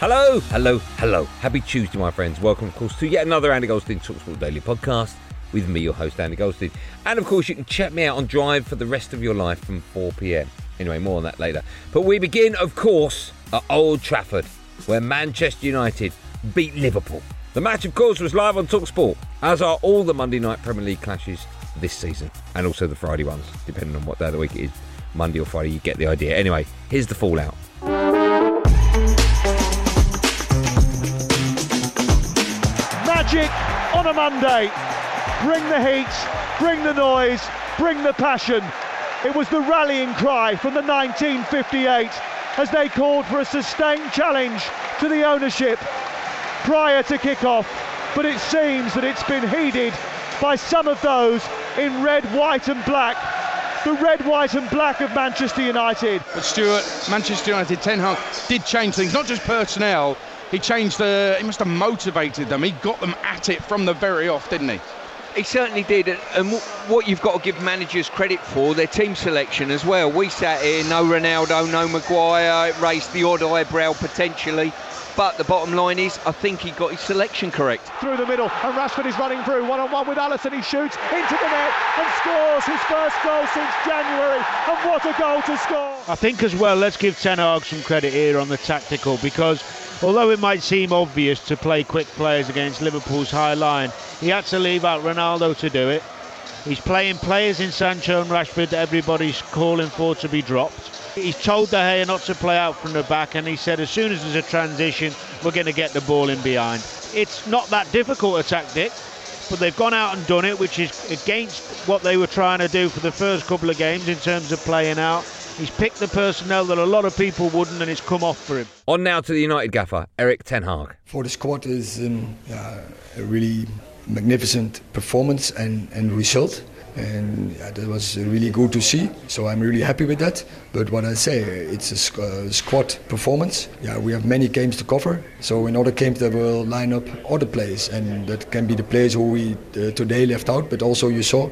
Hello, hello, hello. Happy Tuesday, my friends. Welcome, of course, to yet another Andy Goldstein Talksport Daily podcast with me, your host, Andy Goldstein. And of course, you can check me out on Drive for the rest of your life from 4 pm. Anyway, more on that later. But we begin, of course, at Old Trafford, where Manchester United beat Liverpool. The match, of course, was live on Talksport, as are all the Monday night Premier League clashes this season, and also the Friday ones, depending on what day of the week it is. Monday or Friday, you get the idea. Anyway, here's the fallout. Magic on a Monday. Bring the heat, bring the noise, bring the passion. It was the rallying cry from the 1958 as they called for a sustained challenge to the ownership prior to kick-off. But it seems that it's been heeded by some of those in red, white and black. The red, white and black of Manchester United. But Stuart, Manchester United, Ten Hag did change things, not just personnel, he changed the. He must have motivated them. He got them at it from the very off, didn't he? He certainly did, and what you've got to give managers credit for, their team selection as well. We sat here, no Ronaldo, no Maguire, it raised the odd eyebrow potentially. But the bottom line is, I think he got his selection correct. Through the middle, and Rashford is running through, one on one with Alisson. He shoots into the net and scores his first goal since January. And what a goal to score! I think as well, let's give Ten Hag some credit here on the tactical because although it might seem obvious to play quick players against Liverpool's high line, he had to leave out Ronaldo to do it. He's playing players in Sancho and Rashford that everybody's calling for to be dropped. He's told De Gea not to play out from the back, and he said as soon as there's a transition, we're going to get the ball in behind. It's not that difficult a tactic, but they've gone out and done it, which is against what they were trying to do for the first couple of games in terms of playing out. He's picked the personnel that a lot of people wouldn't, and it's come off for him. On now to the United gaffer, Erik Ten Hag. For the squad is um, yeah, a really magnificent performance and, and result and yeah, that was really good to see. So I'm really happy with that. But what I say, it's a uh, squad performance. Yeah, we have many games to cover. So in other games, they will line up other players, and that can be the players who we uh, today left out. But also you saw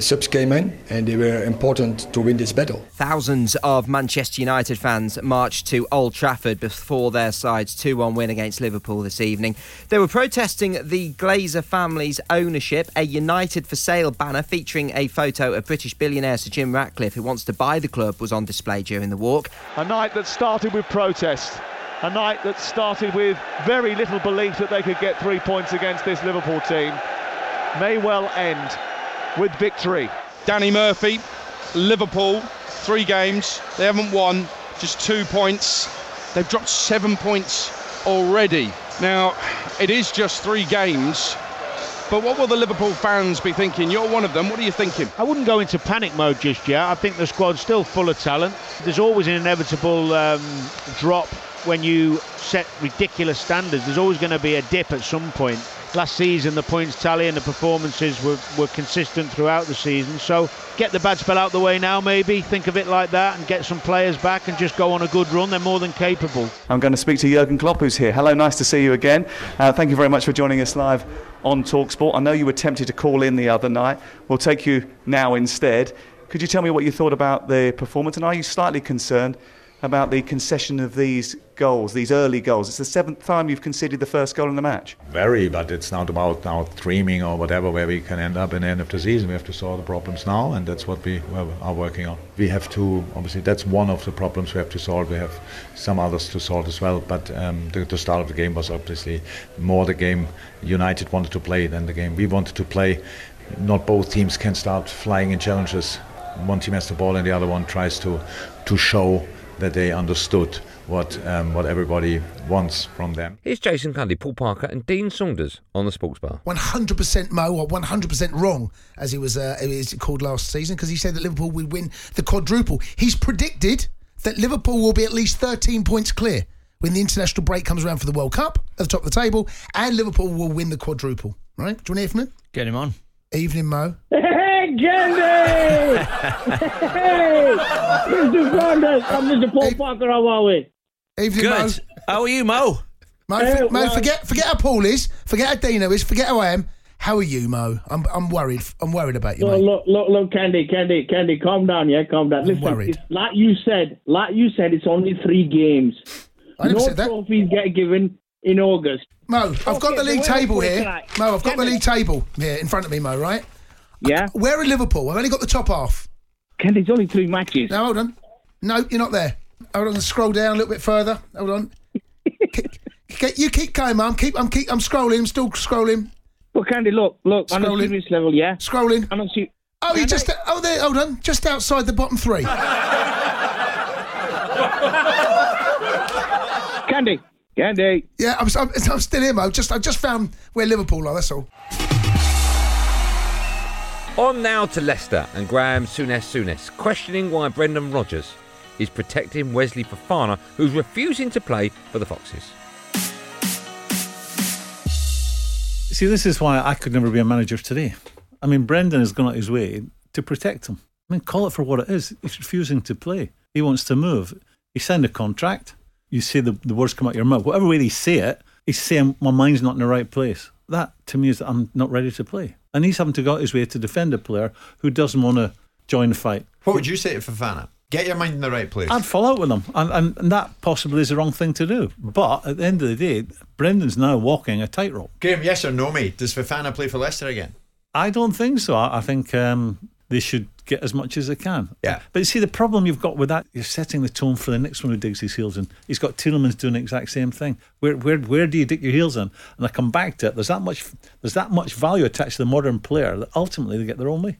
subs came in and they were important to win this battle. Thousands of Manchester United fans marched to Old Trafford before their side's 2 1 win against Liverpool this evening. They were protesting the Glazer family's ownership. A United for Sale banner featuring a photo of British billionaire Sir Jim Ratcliffe, who wants to buy the club, was on display during the walk. A night that started with protest. A night that started with very little belief that they could get three points against this Liverpool team may well end with victory. Danny Murphy, Liverpool, three games. They haven't won, just two points. They've dropped seven points already. Now, it is just three games. But what will the Liverpool fans be thinking? You're one of them. What are you thinking? I wouldn't go into panic mode just yet. I think the squad's still full of talent. There's always an inevitable um, drop when you set ridiculous standards. There's always going to be a dip at some point last season the points tally and the performances were, were consistent throughout the season. So get the bad spell out the way now, maybe think of it like that, and get some players back and just go on a good run. They're more than capable. I'm going to speak to Jurgen Klopp, who's here. Hello, nice to see you again. Uh, thank you very much for joining us live on Talksport. I know you were tempted to call in the other night. We'll take you now instead. Could you tell me what you thought about the performance, and are you slightly concerned about the concession of these goals, these early goals. It's the seventh time you've conceded the first goal in the match. Very, but it's not about now dreaming or whatever where we can end up in the end of the season. We have to solve the problems now, and that's what we are working on. We have to, obviously, that's one of the problems we have to solve. We have some others to solve as well, but um, the, the start of the game was obviously more the game United wanted to play than the game we wanted to play. not both teams can start flying in challenges. One team has the ball and the other one tries to to show that they understood what um, what everybody wants from them. Here's Jason Cundy, Paul Parker, and Dean Saunders on the Sports Bar. 100% Mo, or 100% wrong, as he was, uh, it was called last season, because he said that Liverpool would win the quadruple. He's predicted that Liverpool will be at least 13 points clear when the international break comes around for the World Cup at the top of the table, and Liverpool will win the quadruple. Right? Do you want to hear from him? Get him on. Evening, Mo. Hey, Gandhi! hey, Mr. Saunders, I'm Mr. Paul Parker. How are we? Evening, Mo. Good. How are you, Mo? Mo, Hey, for- Mo well- forget uh, forget how Paul is, forget how Dino is, forget how I am. How are you, Mo? I'm I'm worried. I'm worried about you, Look, mate. look, look, look, Candy, Candy, Candy, calm down, yeah, calm down. Listen, worried. it's like you said, like you said, it's only three games. I never no said that. trophies get given in August. Mo, I've got Okay, the league so where table are we here. tonight? Mo, I've got the Candy. league table here in front of me, Mo. Right? Yeah, Where are Liverpool? I've only got the top half. Candy, it's only three matches. No, hold on. No, you're not there. Hold on. Scroll down a little bit further. Hold on. Keep- you keep going, Mum. Keep. I'm keep. I'm scrolling. I'm still scrolling. But Candy, look, look, on a Scrolling. serious level, yeah. Scrolling. I don't see. Oh, you just. Oh, there. Hold on. Just outside the bottom three. Candy, Candy. Yeah, I'm, I'm, I'm still here, Mo. Just I just found where Liverpool are. That's all. On now to Leicester and Graeme Souness Souness, questioning why Brendan Rodgers is protecting Wesley Fofana, who's refusing to play for the Foxes. See, this is why I could never be a manager today. I mean, Brendan has gone out his way to protect him. I mean, call it for what it is. He's refusing to play. He wants to move. He signed a contract. You say the, the words come out your mouth. Whatever way they say it, he's saying, my mind's not in the right place. That, to me, is that I'm not ready to play. And he's having to go out his way to defend a player who doesn't want to join the fight. What would you say to Fofana? Get your mind in the right place. I'd fall out with him, and, and, and that possibly is the wrong thing to do. But at the end of the day, Brendan's now walking a tightrope. Graeme, yes or no, mate? Does Fofana play for Leicester again? I don't think so. I, I think um, they should get as much as they can. Yeah. But you see, the problem you've got with that, you're setting the tone for the next one who digs his heels in. He's got Tielemans doing the exact same thing. Where, where, where do you dig your heels in? And I come back to it. There's that much, there's that much value attached to the modern player that ultimately they get their own way.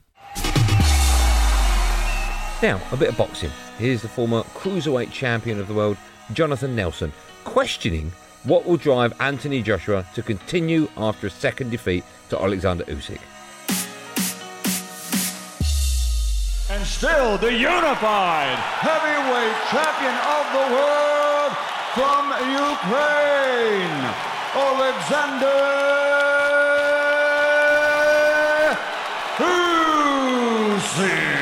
Now, a bit of boxing. Here's the former cruiserweight champion of the world, Jonathan Nelson, questioning what will drive Anthony Joshua to continue after a second defeat to Alexander Usyk. Still the unified heavyweight champion of the world from Ukraine, Alexander Usyk.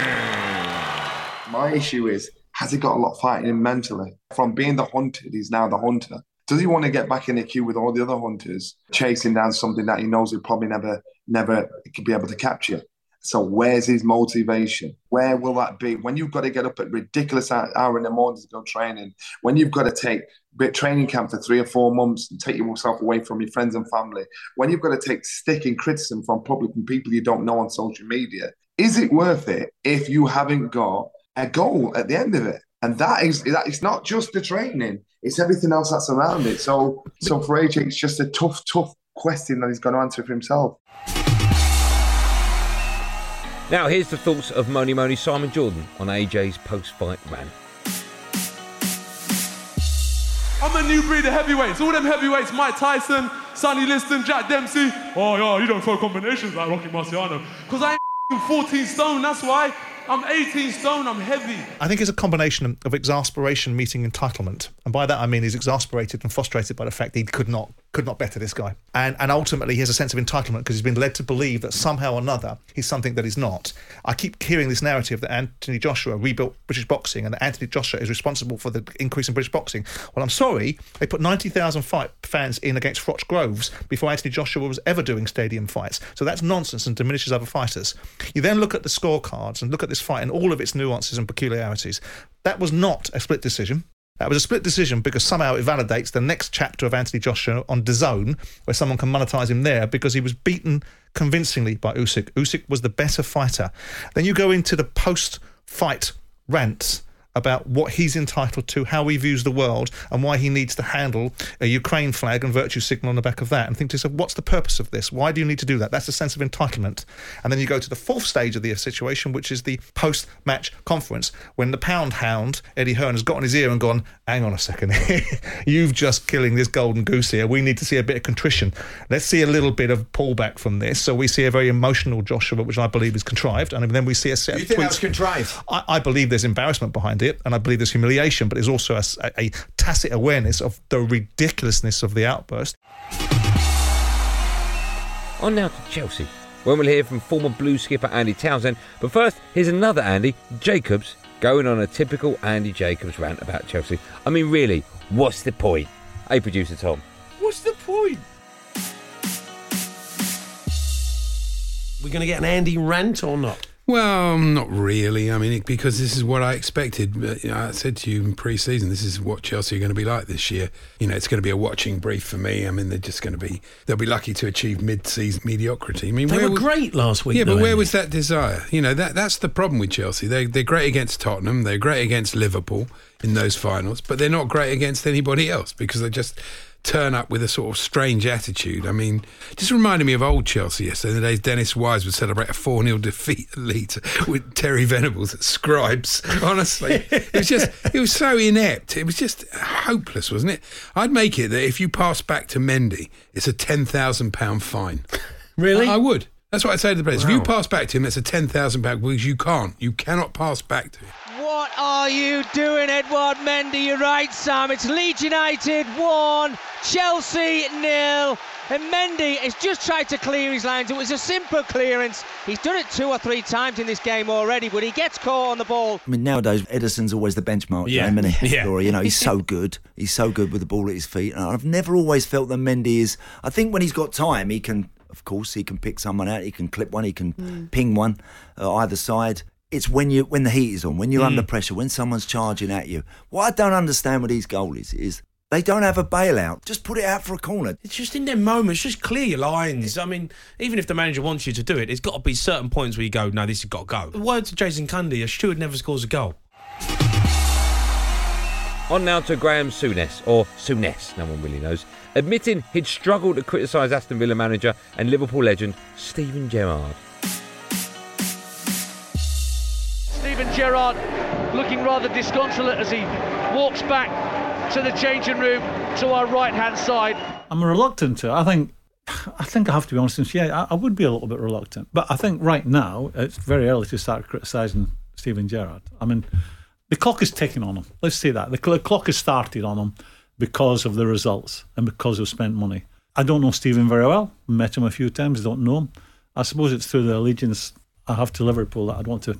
My issue is, has he got a lot fighting him mentally? From being the hunted, he's now the hunter. Does he want to get back in the queue with all the other hunters, chasing down something that he knows he'll probably never, never be able to capture? So where's his motivation? Where will that be? When you've got to get up at ridiculous hour in the morning to go training, when you've got to take bit training camp for three or four months and take yourself away from your friends and family, when you've got to take stick and criticism from public and people you don't know on social media, is it worth it if you haven't got a goal at the end of it? And that is that it's not just the training, it's everything else that's around it. So so for AJ, it's just a tough, tough question that he's going to answer for himself. Now, here's the thoughts of Moni Moni Simon Jordan on AJ's post fight rant. I'm a new breed of heavyweights. All them heavyweights, Mike Tyson, Sonny Liston, Jack Dempsey. Oh, yeah, you don't throw combinations like Rocky Marciano. Because I ain't 14 stone, that's why. I'm 18 stone, I'm heavy. I think it's a combination of exasperation meeting entitlement, and by that I mean he's exasperated and frustrated by the fact that he could not could not better this guy, and and ultimately he has a sense of entitlement because he's been led to believe that somehow or another he's something that he's not. I keep hearing this narrative that Anthony Joshua rebuilt British boxing and that Anthony Joshua is responsible for the increase in British boxing. Well, I'm sorry, they put 90,000 fight fans in against Froch Groves before Anthony Joshua was ever doing stadium fights, so that's nonsense and diminishes other fighters. You then look at the scorecards and look at this fight and all of its nuances and peculiarities. That was not a split decision. That was a split decision because somehow it validates the next chapter of Anthony Joshua on DAZN, where someone can monetize him there because he was beaten convincingly by Usyk. Usyk was the better fighter. Then you go into the post-fight rants about what he's entitled to, how he views the world, and why he needs to handle a Ukraine flag and virtue signal on the back of that, and think to yourself, what's the purpose of this? Why do you need to do that? That's a sense of entitlement. And then you go to the fourth stage of the situation, which is the post-match conference, when the pound hound Eddie Hearn has got on his ear and gone, "Hang on a second, you've just killing this golden goose here. We need to see a bit of contrition. Let's see a little bit of pullback from this." So we see a very emotional Joshua, which I believe is contrived, and then we see a set You of think tweets. that was contrived? I, I believe there's embarrassment behind it, and I believe there's humiliation, but there's also a, a tacit awareness of the ridiculousness of the outburst. On now to Chelsea, when we'll hear from former Blue skipper Andy Townsend. But first, here's another Andy, Jacobs, going on a typical Andy Jacobs rant about Chelsea. I mean, really, what's the point? Hey, producer Tom. What's the point? We're going to get an Andy rant or not? Well, not really. I mean, because this is what I expected. Uh, know, I said to you in pre-season, this is what Chelsea are going to be like this year. You know, it's going to be a watching brief for me. I mean, they're just going to be they'll be lucky to achieve mid-season mediocrity. I mean, They were was- great last week. Yeah, though, but where was that desire? You know, that that's the problem with Chelsea. They they're great against Tottenham, they're great against Liverpool in those finals, but they're not great against anybody else because they just turn up with a sort of strange attitude. I mean, just reminded me of old Chelsea yesterday. The days Dennis Wise would celebrate a 4 0 defeat at Leeds with Terry Venables at Scribes. Honestly, it was just, it was so inept. It was just hopeless, wasn't it? I'd make it that if you pass back to Mendy, it's a £10,000 fine. Really? I, I would. That's what I'd say to the players. If you pass back to him, it's a £10,000 because you can't. You cannot pass back to him. What are you doing, Edouard Mendy? You're right, Sam. It's Leeds United 1, Chelsea nil. And Mendy has just tried to clear his lines. It was a simple clearance. He's done it two or three times in this game already, but he gets caught on the ball. I mean, nowadays Ederson's always the benchmark Yeah. game, isn't he? Yeah. Laura? You know, he's so good. He's so good with the ball at his feet. And I've never always felt that Mendy is. I think when he's got time, he can. Of course, he can pick someone out. He can clip one. He can Mm. ping one uh, either side. It's when you when the heat is on, when you're Mm. under pressure, when someone's charging at you. What I don't understand with these goalies is they don't have a bailout. Just put it out for a corner. It's just in their moments, just clear your lines. I mean, even if the manager wants you to do it, it's got to be certain points where you go, no, this has got to go. The words of Jason Cundy, a steward never scores a goal. On now to Graeme Souness, or Souness, no one really knows, admitting he'd struggled to criticise Aston Villa manager and Liverpool legend Steven Gerrard. Gerrard looking rather disconsolate as he walks back to the changing room to our right hand side. I'm reluctant to. I think, I think I have to be honest yeah, I, I would be a little bit reluctant. But I think right now it's very early to start criticising Steven Gerrard. I mean, the clock is ticking on him. Let's say that the, cl- the clock has started on him because of the results and because of spent money. I don't know Steven very well. Met him a few times. Don't know him. I suppose it's through the allegiance I have to Liverpool that I'd want to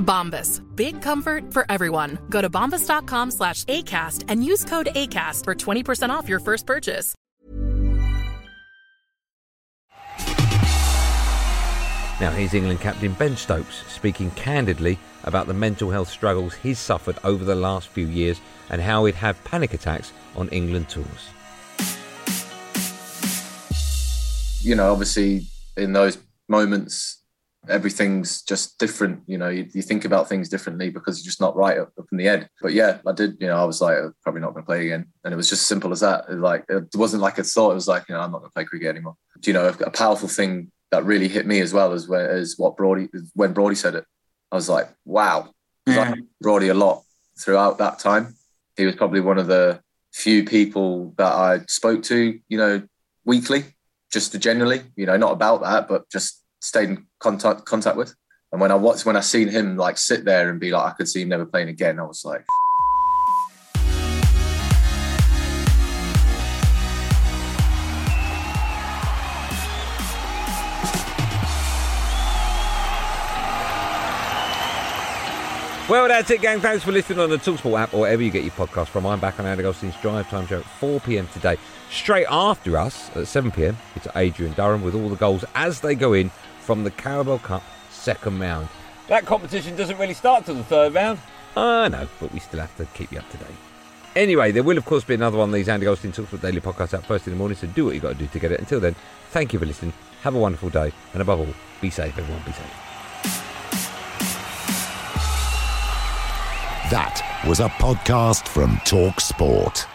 Bombas. Big comfort for everyone. Go to bombas.com slash ACAST and use code ACAST for 20% off your first purchase. Now, here's England captain Ben Stokes speaking candidly about the mental health struggles he's suffered over the last few years and how he'd have panic attacks on England tours. You know, obviously, in those moments, everything's just different. You know, you, you think about things differently because you're just not right up, up in the head. But yeah, I did. You know, I was like, I'm probably not going to play again, and it was just simple as that. It, like, it wasn't like a thought. It was like, you know, I'm not going to play cricket anymore. Do you know, a powerful thing that really hit me as well as where is what Brody when Brody said it. I was like, wow, because I Brody a lot throughout that time. He was probably one of the few people that I spoke to, you know, weekly, just generally, you know, not about that, but just stayed in contact contact with. And when I watched, when I seen him like sit there and be like, I could see him never playing again, I was like, Well, that's it, gang. Thanks for listening on the Talksport app or wherever you get your podcast from. I'm back on Andy Goldstein's Drive Time Show at 4 p.m. today. Straight after us at 7 p.m., it's Adrian Durham with all the goals as they go in from the Carabao Cup second round. That competition doesn't really start till the third round. I know, but we still have to keep you up to date. Anyway, there will, of course, be another one of these Andy Goldstein Talksport Daily podcasts out first in the morning, so do what you got to do to get it. Until then, thank you for listening. Have a wonderful day, and above all, be safe, everyone. Be safe. That was a podcast from Talk Sport.